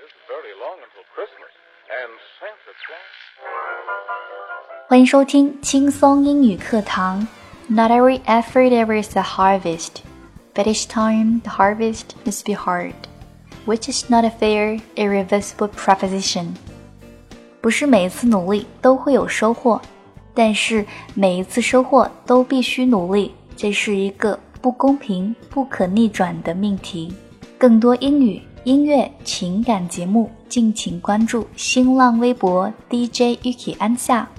isn't very long until Christmas, and Santa Claus. 欢迎收听轻松英语课堂。Not every effort there is a harvest, but each time the harvest must be hard, which is not a fair, irreversible proposition. 不是每一次努力都会有收获，但是每一次收获都必须努力，这是一个不公平、不可逆转的命题。更多英语、 音乐、情感节目，敬请关注新浪微博 DJ Yuki 安夏。